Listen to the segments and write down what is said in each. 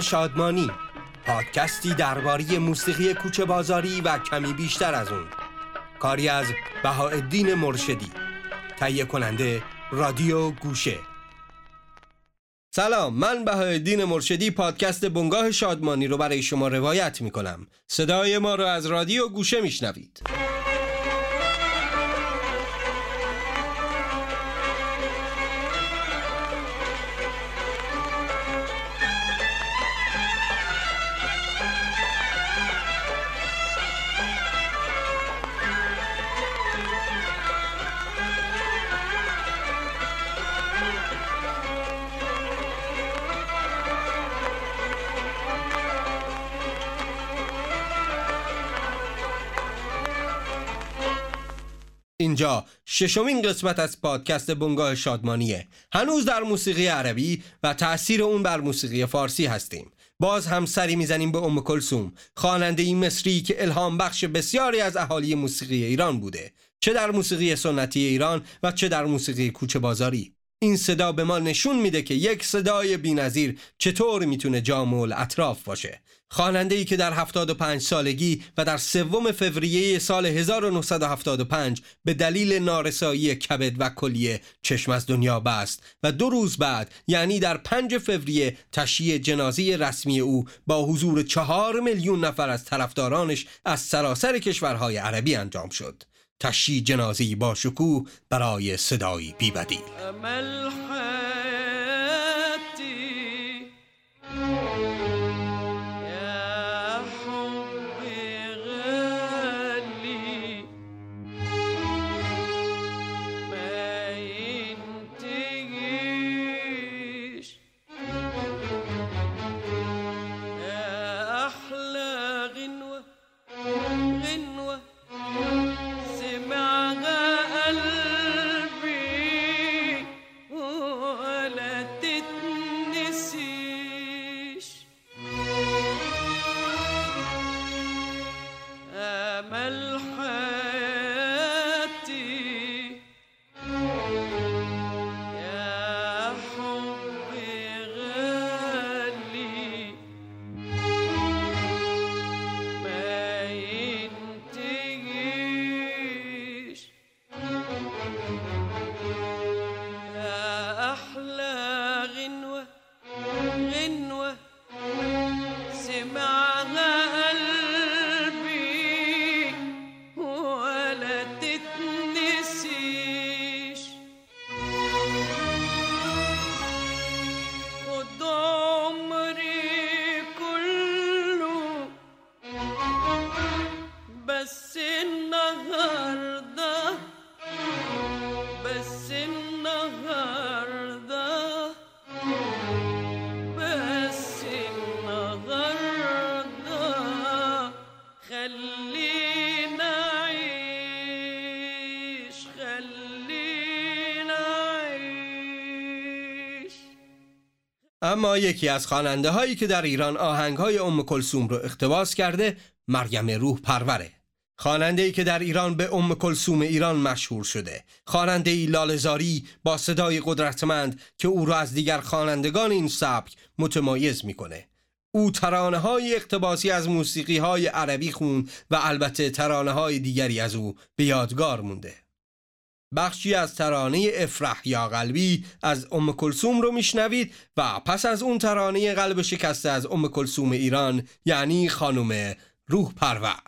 شادمانی پادکستی درباره موسیقی کوچه بازاری و کمی بیشتر از اون. کاری از بهاءالدین مرشدی. تهیه کننده رادیو گوشه. سلام من بهاءالدین مرشدی پادکست بنگاه شادمانی رو برای شما روایت می کنم صدای ما رو از رادیو گوشه میشنوید. اینجا ششمین قسمت از پادکست بنگاه شادمانیه. هنوز در موسیقی عربی و تأثیر اون بر موسیقی فارسی هستیم. باز هم سری می‌زنیم به ام کلسوم خواننده این مصری که الهام بخش بسیاری از اهالی موسیقی ایران بوده. چه در موسیقی سنتی ایران و چه در موسیقی کوچه بازاری. این صدا به ما نشون میده که یک صدای بینظیر چطور می‌تونه جامع اطراف باشه. خواننده ای که در 75 سالگی و در سوم فوریه سال 1975 به دلیل نارسایی کبد و کلیه چشم از دنیا بست و دو روز بعد یعنی در 5 فوریه تشییع جنازی رسمی او با حضور چهار میلیون نفر از طرفدارانش از سراسر کشورهای عربی انجام شد. تشییع جنازی با شکوه برای صدایی بیبدیل. اما یکی از خواننده هایی که در ایران آهنگ های ام کلسوم رو اقتباس کرده مریم روح پروره. خواننده ای که در ایران به ام کلسوم ایران مشهور شده. خواننده ای لالزاری با صدای قدرتمند که او را از دیگر خوانندگان این سبک متمایز می‌کنه. او ترانه های اقتباسی از موسیقی های عربی خون و البته ترانه های دیگری از او به یادگار مونده. بخشی از ترانه افرح یا قلبی از ام کلسوم رو میشنوید و پس از اون ترانه قلب شکسته از ام کلسوم ایران یعنی خانم روح پرور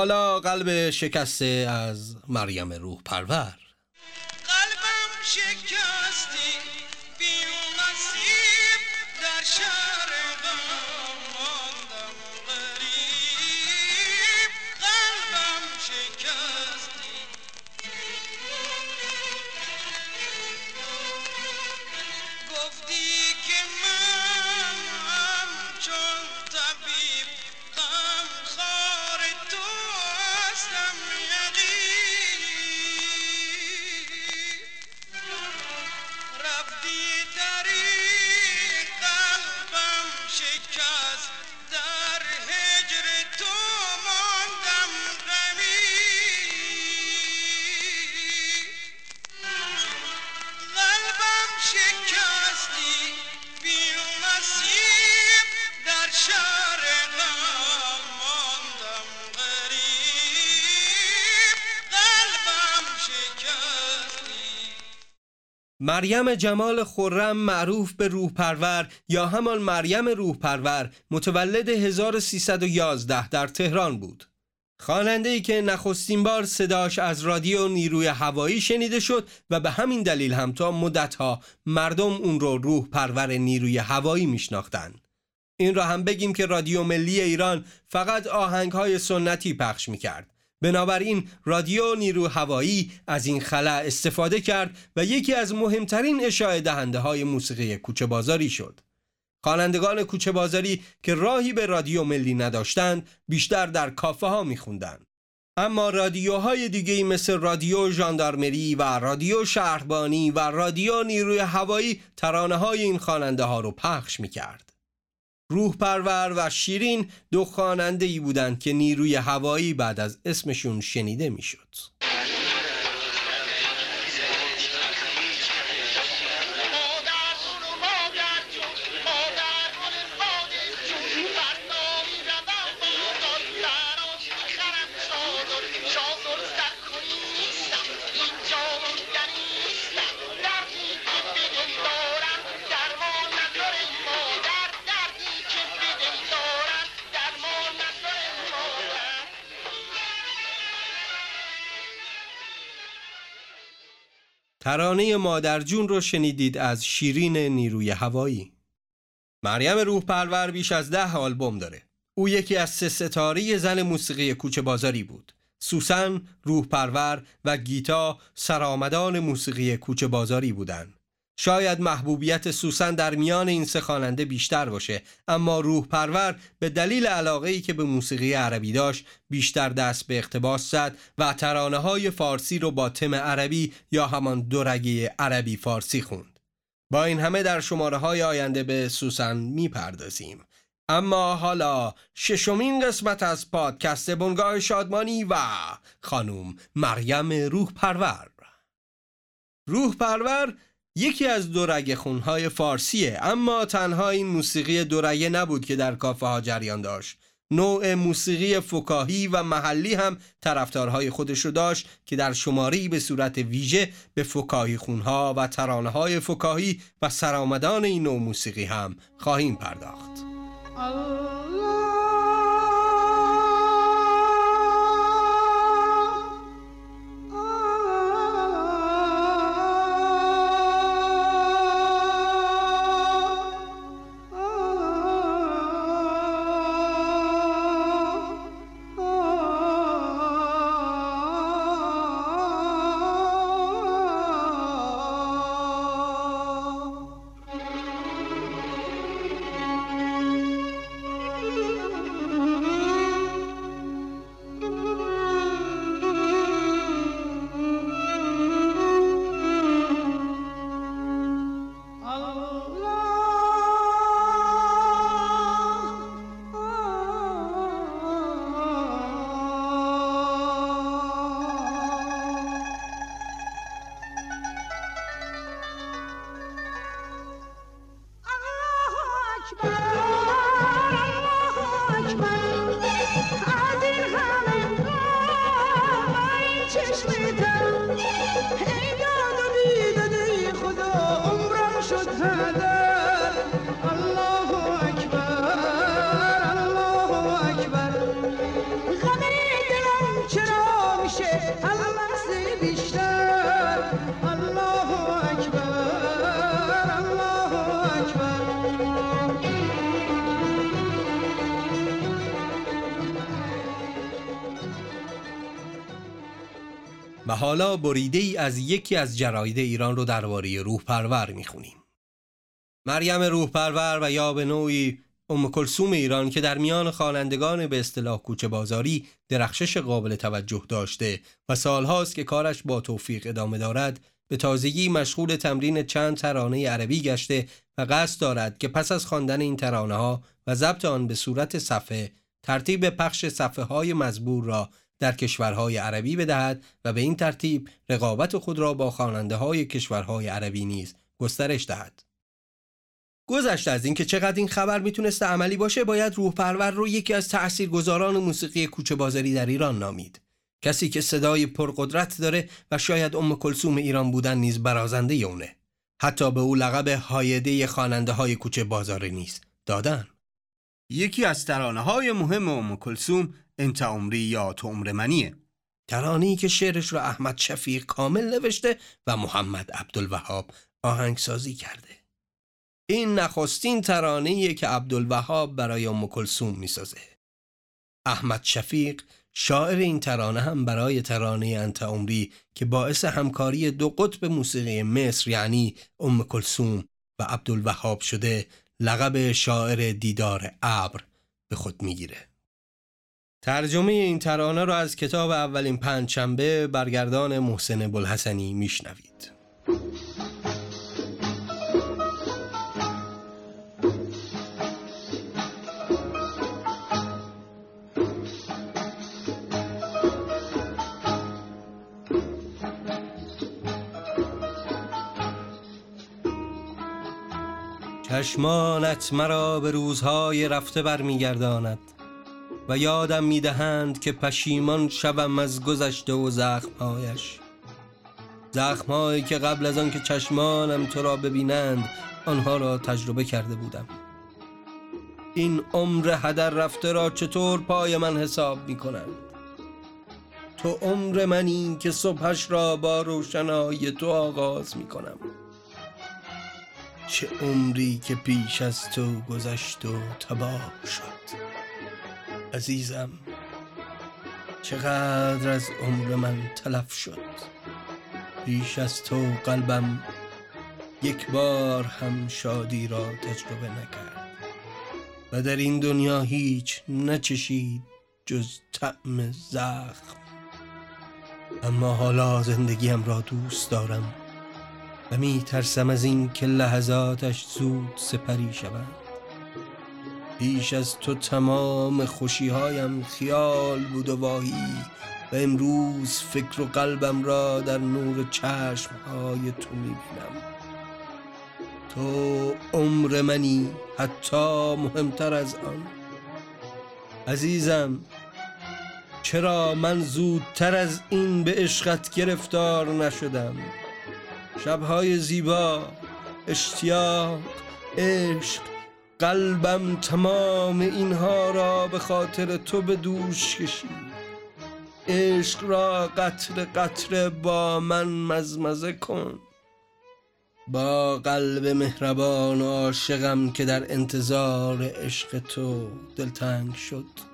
حالا قلب شکسته از مریم روح پرور مریم جمال خورم معروف به روح پرور یا همان مریم روح پرور متولد 1311 در تهران بود. خواننده ای که نخستین بار صداش از رادیو نیروی هوایی شنیده شد و به همین دلیل هم تا مدتها مردم اون رو روح پرور نیروی هوایی میشناختند. این را هم بگیم که رادیو ملی ایران فقط آهنگ های سنتی پخش می‌کرد. بنابراین رادیو نیرو هوایی از این خلع استفاده کرد و یکی از مهمترین اشاعه دهنده های موسیقی کوچه بازاری شد. خوانندگان کوچه بازاری که راهی به رادیو ملی نداشتند بیشتر در کافه ها میخوندند. اما رادیوهای دیگه مثل رادیو ژاندارمری و رادیو شهربانی و رادیو نیروی هوایی ترانه های این خواننده ها رو پخش می‌کرد. روح پرور و شیرین دو خواننده ای بودند که نیروی هوایی بعد از اسمشون شنیده می‌شد. ترانه مادرجون رو شنیدید از شیرین نیروی هوایی. مریم روح پرور بیش از ده آلبوم داره. او یکی از سه ستاره زن موسیقی کوچه بازاری بود. سوسن، روح پرور و گیتا سرآمدان موسیقی کوچه بازاری بودند. شاید محبوبیت سوسن در میان این سه خواننده بیشتر باشه اما روح پرور به دلیل علاقه ای که به موسیقی عربی داشت بیشتر دست به اقتباس زد و ترانه های فارسی رو با تم عربی یا همان دورگه عربی فارسی خوند. با این همه در شماره های آینده به سوسن می‌پردازیم. اما حالا ششمین قسمت از پادکست بنگاه شادمانی و خانوم مریم روح پرور. روح پرور یکی از دو رگ خونهای فارسیه اما تنها این موسیقی دو رگه نبود که در کافه ها جریان داشت. نوع موسیقی فکاهی و محلی هم طرفدارهای خودش رو داشت که در شماری به صورت ویژه به فکاهی خونها و ترانه های فکاهی و سرآمدان این نوع موسیقی هم خواهیم پرداخت. much. Bye. و حالا بریده ای از یکی از جراید ایران رو درباره روح پرور می‌خونیم. مریم روح پرور و یا به نوعی ام کلثوم ایران که در میان خوانندگان به اصطلاح کوچه بازاری درخشش قابل توجه داشته و سالهاست که کارش با توفیق ادامه دارد به تازگی مشغول تمرین چند ترانه عربی گشته و قصد دارد که پس از خواندن این ترانه ها و ضبط آن به صورت صفحه ترتیب پخش صفحه های مزبور را در کشورهای عربی بدهد و به این ترتیب رقابت خود را با خواننده های کشورهای عربی نیز گسترش دهد. گذشته از اینکه چقدر این خبر می‌تونسته عملی باشه باید روح پرور رو یکی از تأثیرگذاران موسیقی کوچه بازاری در ایران نامید. کسی که صدای پرقدرت داره و شاید ام کلثوم ایران بودن نیز برازنده اونه. حتی به او لقب هایده خواننده های کوچه بازار نیست دادن یکی از ترانه های مهم ام کلسوم انت عمری یا تو عمر منیه. ترانه‌ای که شعرش را احمد شفیق کامل نوشته و محمد عبدالوهاب آهنگسازی کرده. این نخستین ترانه‌ایه که عبدالوهاب برای ام کلثوم می‌سازه. احمد شفیق شاعر این ترانه هم برای ترانه انت عمری که باعث همکاری دو قطب موسیقی مصر یعنی ام کلثوم و عبدالوهاب شده لقب شاعر دیدار ابر به خود می‌گیره. ترجمه این ترانه را از کتاب اولین پنجشنبه برگردان محسن بلحسنی میشنوید. چشمانت مرا به روزهای رفته برمیگرداند و یادم می‌دهند که پشیمان شوم از گذشته و زخمهایش. زخمهایی که قبل از آن که چشمانم تو را ببینند آنها را تجربه کرده بودم. این عمر هدر رفته را چطور پای من حساب می کنند تو عمر منی که صبحش را با روشنایی تو آغاز می کنم چه عمری که پیش از تو گذشت و تباه شد. عزیزم چقدر از عمر من تلف شد. پیش از تو قلبم یک بار هم شادی را تجربه نکرد. و در این دنیا هیچ نچشید جز طعم زخم. اما حالا زندگیم را دوست دارم. و می ترسم از این که لحظاتش زود سپری شوند پیش از تو تمام خوشیهایم خیال بود و واهی و امروز فکر و قلبم را در نور چشمهای تو می بینم تو عمر منی حتی مهمتر از آن. عزیزم چرا من زودتر از این به عشقت گرفتار نشدم؟ شبهای زیبا اشتیاق عشق. قلبم تمام اینها را به خاطر تو به دوش کشید. عشق را قطر قطر با من مزمزه کن. با قلب مهربان و عاشقم که در انتظار عشق تو دلتنگ شد.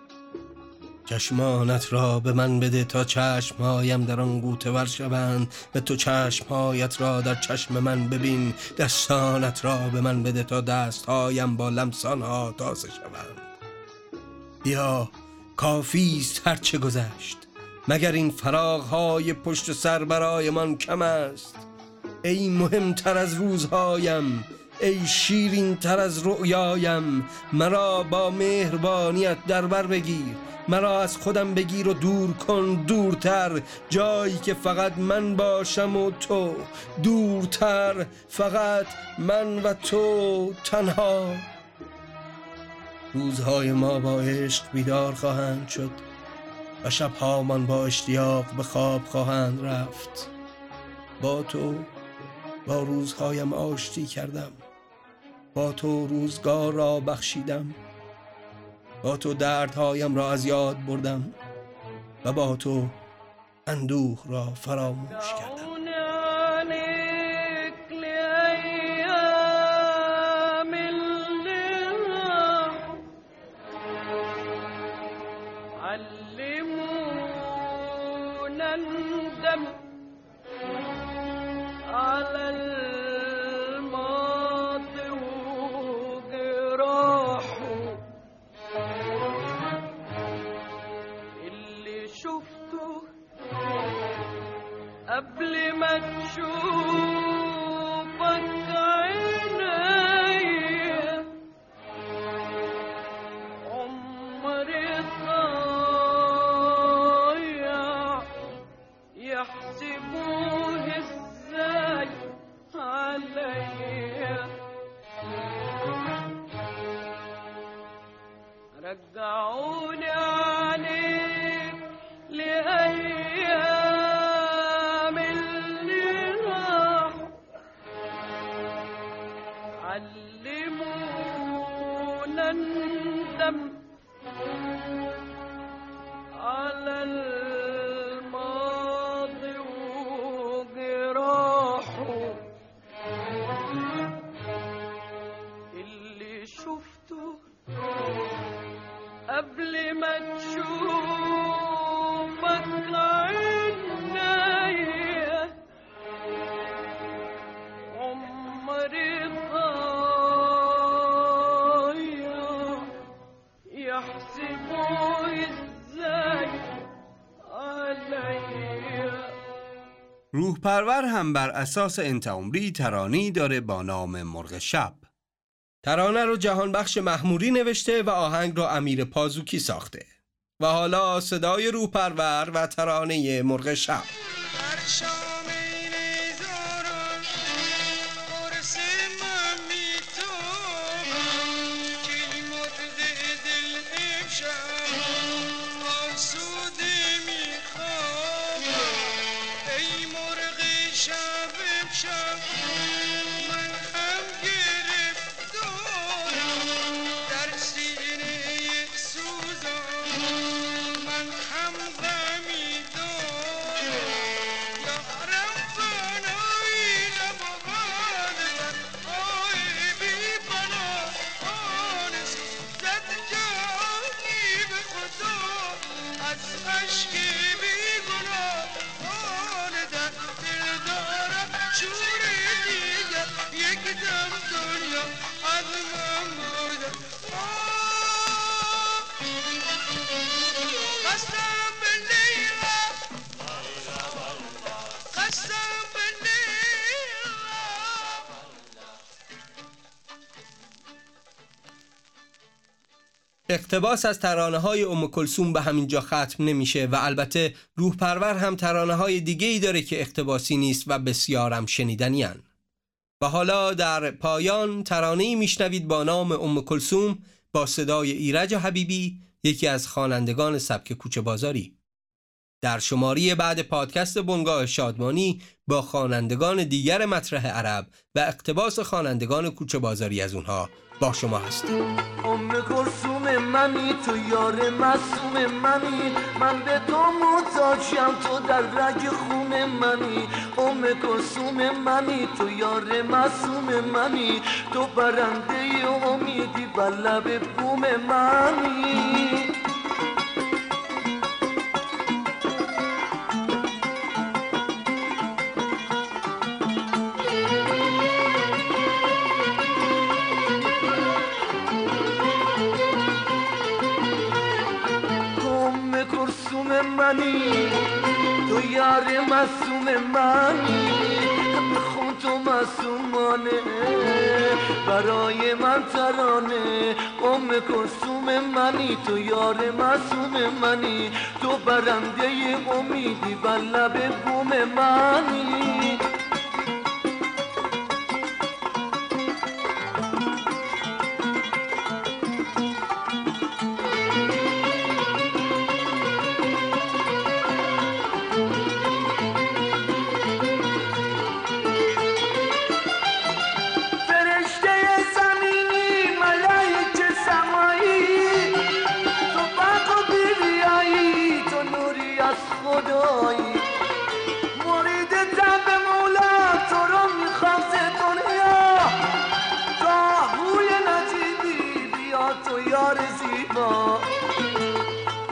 چشمانت را به من بده تا چشمهایم در آن گوته ور شوند. و تو چشمهایت را در چشم من ببین. دستانت را به من بده تا دستهایم با لمسانها تازه شوند. بیا کافیست هرچه گذشت. مگر این فراغهای پشت سر برایمان کم است؟ ای مهمتر از روزهایم ای شیرین تر از رؤیایم مرا با مهربانیت در بر بگیر. مرا از خودم بگیر و دور کن دورتر جایی که فقط من باشم و تو. دورتر فقط من و تو تنها. روزهای ما با عشق بیدار خواهند شد و شبهامان با اشتیاق به خواب خواهند رفت. با تو با روزهایم آشتی کردم. با تو روزگار را بخشیدم. با تو دردهایم را از یاد بردم و با تو اندوه را فراموش کردم. قبل ما تشوفك پرور هم بر اساس انت عمری ترانی داره با نام مرغ شب. ترانه رو جهان بخش محموری نوشته و آهنگ رو امیر پازوکی ساخته. و حالا صدای روح پرور و ترانه مرغ شب. اقتباس از ترانه های ام کلثوم به همینجا ختم نمیشه و البته روح پرور هم ترانه های دیگه ای داره که اقتباسی نیست و بسیارم شنیدنیان و حالا در پایان ترانه ای میشنوید با نام ام کلثوم با صدای ایرج حبیبی یکی از خوانندگان سبک کوچه بازاری. در شماری بعد پادکست بنگاه شادمانی با خوانندگان دیگر مطرح عرب و اقتباس خوانندگان کوچه بازاری از اونها با شما هستیم ام کلسوم منی تو یار مسوم منی. من به تو محتاجم تو در رگ خون منی. ام کلسوم منی تو یار مسوم منی. تو برنده امیدی بر لب بوم منی. منی؟ تو یار مسوم منی؟ بخون تو مسومانه برای من ترانه. ام کلسوم منی تو یار مسوم منی. تو برنده امیدی بر لب بوم منی. از خدایی. مرید تب مولا تو رو می‌خوام ز دنیا. راهوی نجیبی بیا تو یار زیبا.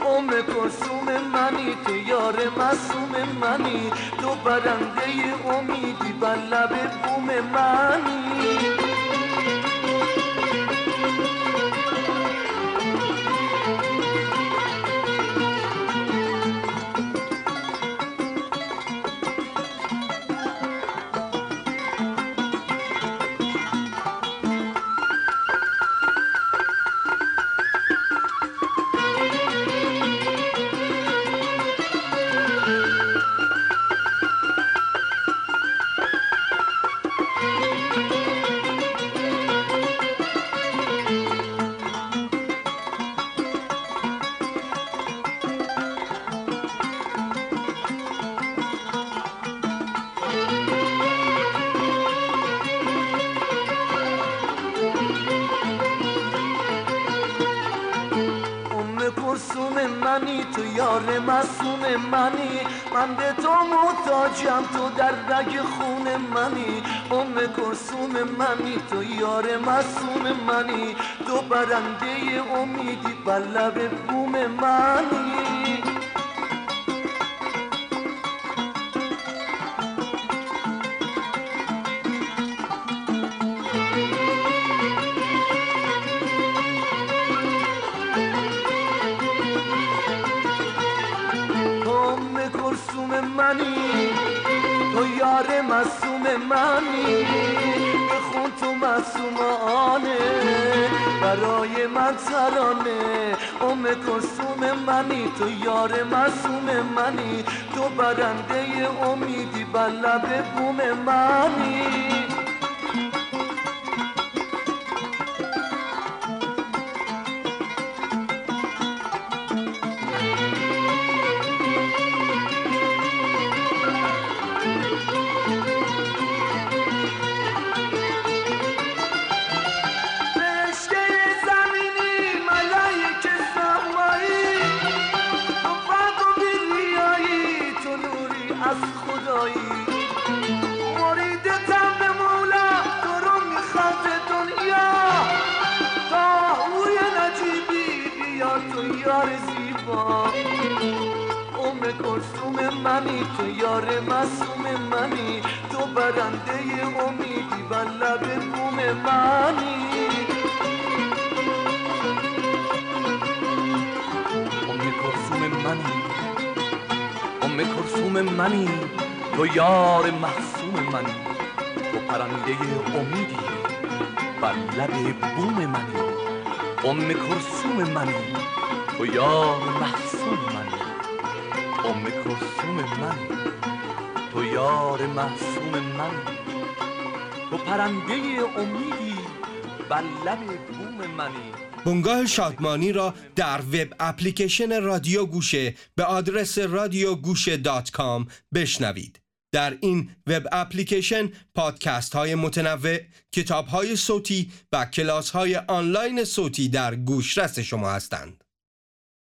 ام کلسوم منی تو یار مسوم منی. تو برنده امیدی بر لب بوم منی. منی. من به تو محتاجم تو در رگ خون منی. ام کلسوم منی تو یار معصوم منی. تو برنده امیدی بر لب بوم منی. منی بخون تو معصومانه برای من ترانه ام کلسوم منی تو یار معصوم منی. تو برنده امیدی بر لب بوم منی. یار معصوم منی. تو برنده امیدی بر لب بوم منی. ام کلثوم منی. ام کلثوم منی. تو یار محسوم منی. تو پرنده امیدی بر لب بوم منی. ام کلثوم منی. تو یار معصوم منی. ام کلثوم منی تو یار معصوم منی تو پرنده امیدی بر لب بوم منی بنگاه شادمانی را در web application رادیو گوشه به آدرس رادیو گوشه dot com بشنوید. در این web application پادکست های متنوع، کتاب های صوتی و کلاس های آنلاین صوتی در گوشرس شما هستند.